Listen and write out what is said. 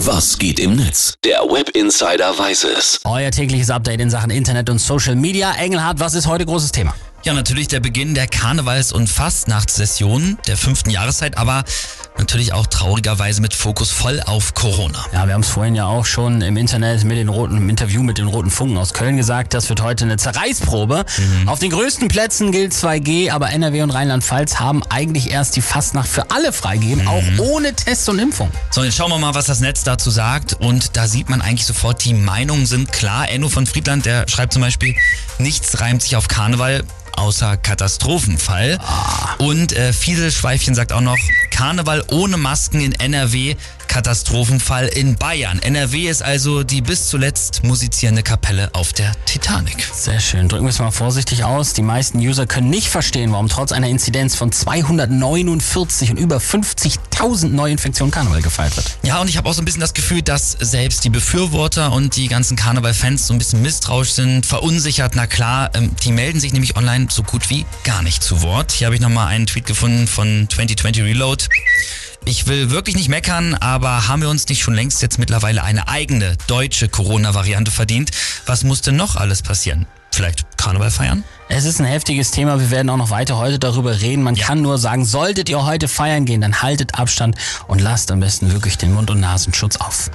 Was geht im Netz? Der Web Insider weiß es. Euer tägliches Update in Sachen Internet und Social Media. Engelhardt, was ist heute großes Thema? Ja, natürlich der Beginn der Karnevals- und Fastnachtssession der fünften Jahreszeit, aber natürlich auch traurigerweise mit Fokus voll auf Corona. Ja, wir haben es vorhin ja auch schon im Internet mit den roten, im Interview mit den roten Funken aus Köln gesagt. Das wird heute eine Zerreißprobe. Mhm. Auf den größten Plätzen gilt 2G, aber NRW und Rheinland-Pfalz haben eigentlich erst die Fastnacht für alle freigegeben, mhm. auch ohne Test und Impfung. So, jetzt schauen wir mal, was das Netz dazu sagt. Und da sieht man eigentlich sofort, die Meinungen sind klar. Enno von Friedland, der schreibt zum Beispiel, nichts reimt sich auf Karneval außer Katastrophenfall. Ah. Und äh, Fiesel Schweifchen sagt auch noch, Karneval ohne Masken in NRW Katastrophenfall in Bayern. NRW ist also die bis zuletzt musizierende Kapelle auf der Titanic. Sehr schön. Drücken wir es mal vorsichtig aus. Die meisten User können nicht verstehen, warum trotz einer Inzidenz von 249 und über 50.000 Neuinfektionen Karneval gefeiert wird. Ja, und ich habe auch so ein bisschen das Gefühl, dass selbst die Befürworter und die ganzen Karneval-Fans so ein bisschen misstrauisch sind, verunsichert. Na klar, ähm, die melden sich nämlich online so gut wie gar nicht zu Wort. Hier habe ich nochmal einen Tweet gefunden von 2020 Reload. Ich will wirklich nicht meckern, aber haben wir uns nicht schon längst jetzt mittlerweile eine eigene deutsche Corona-Variante verdient? Was muss denn noch alles passieren? Vielleicht Karneval feiern? Es ist ein heftiges Thema. Wir werden auch noch weiter heute darüber reden. Man ja. kann nur sagen, solltet ihr heute feiern gehen, dann haltet Abstand und lasst am besten wirklich den Mund- und Nasenschutz auf.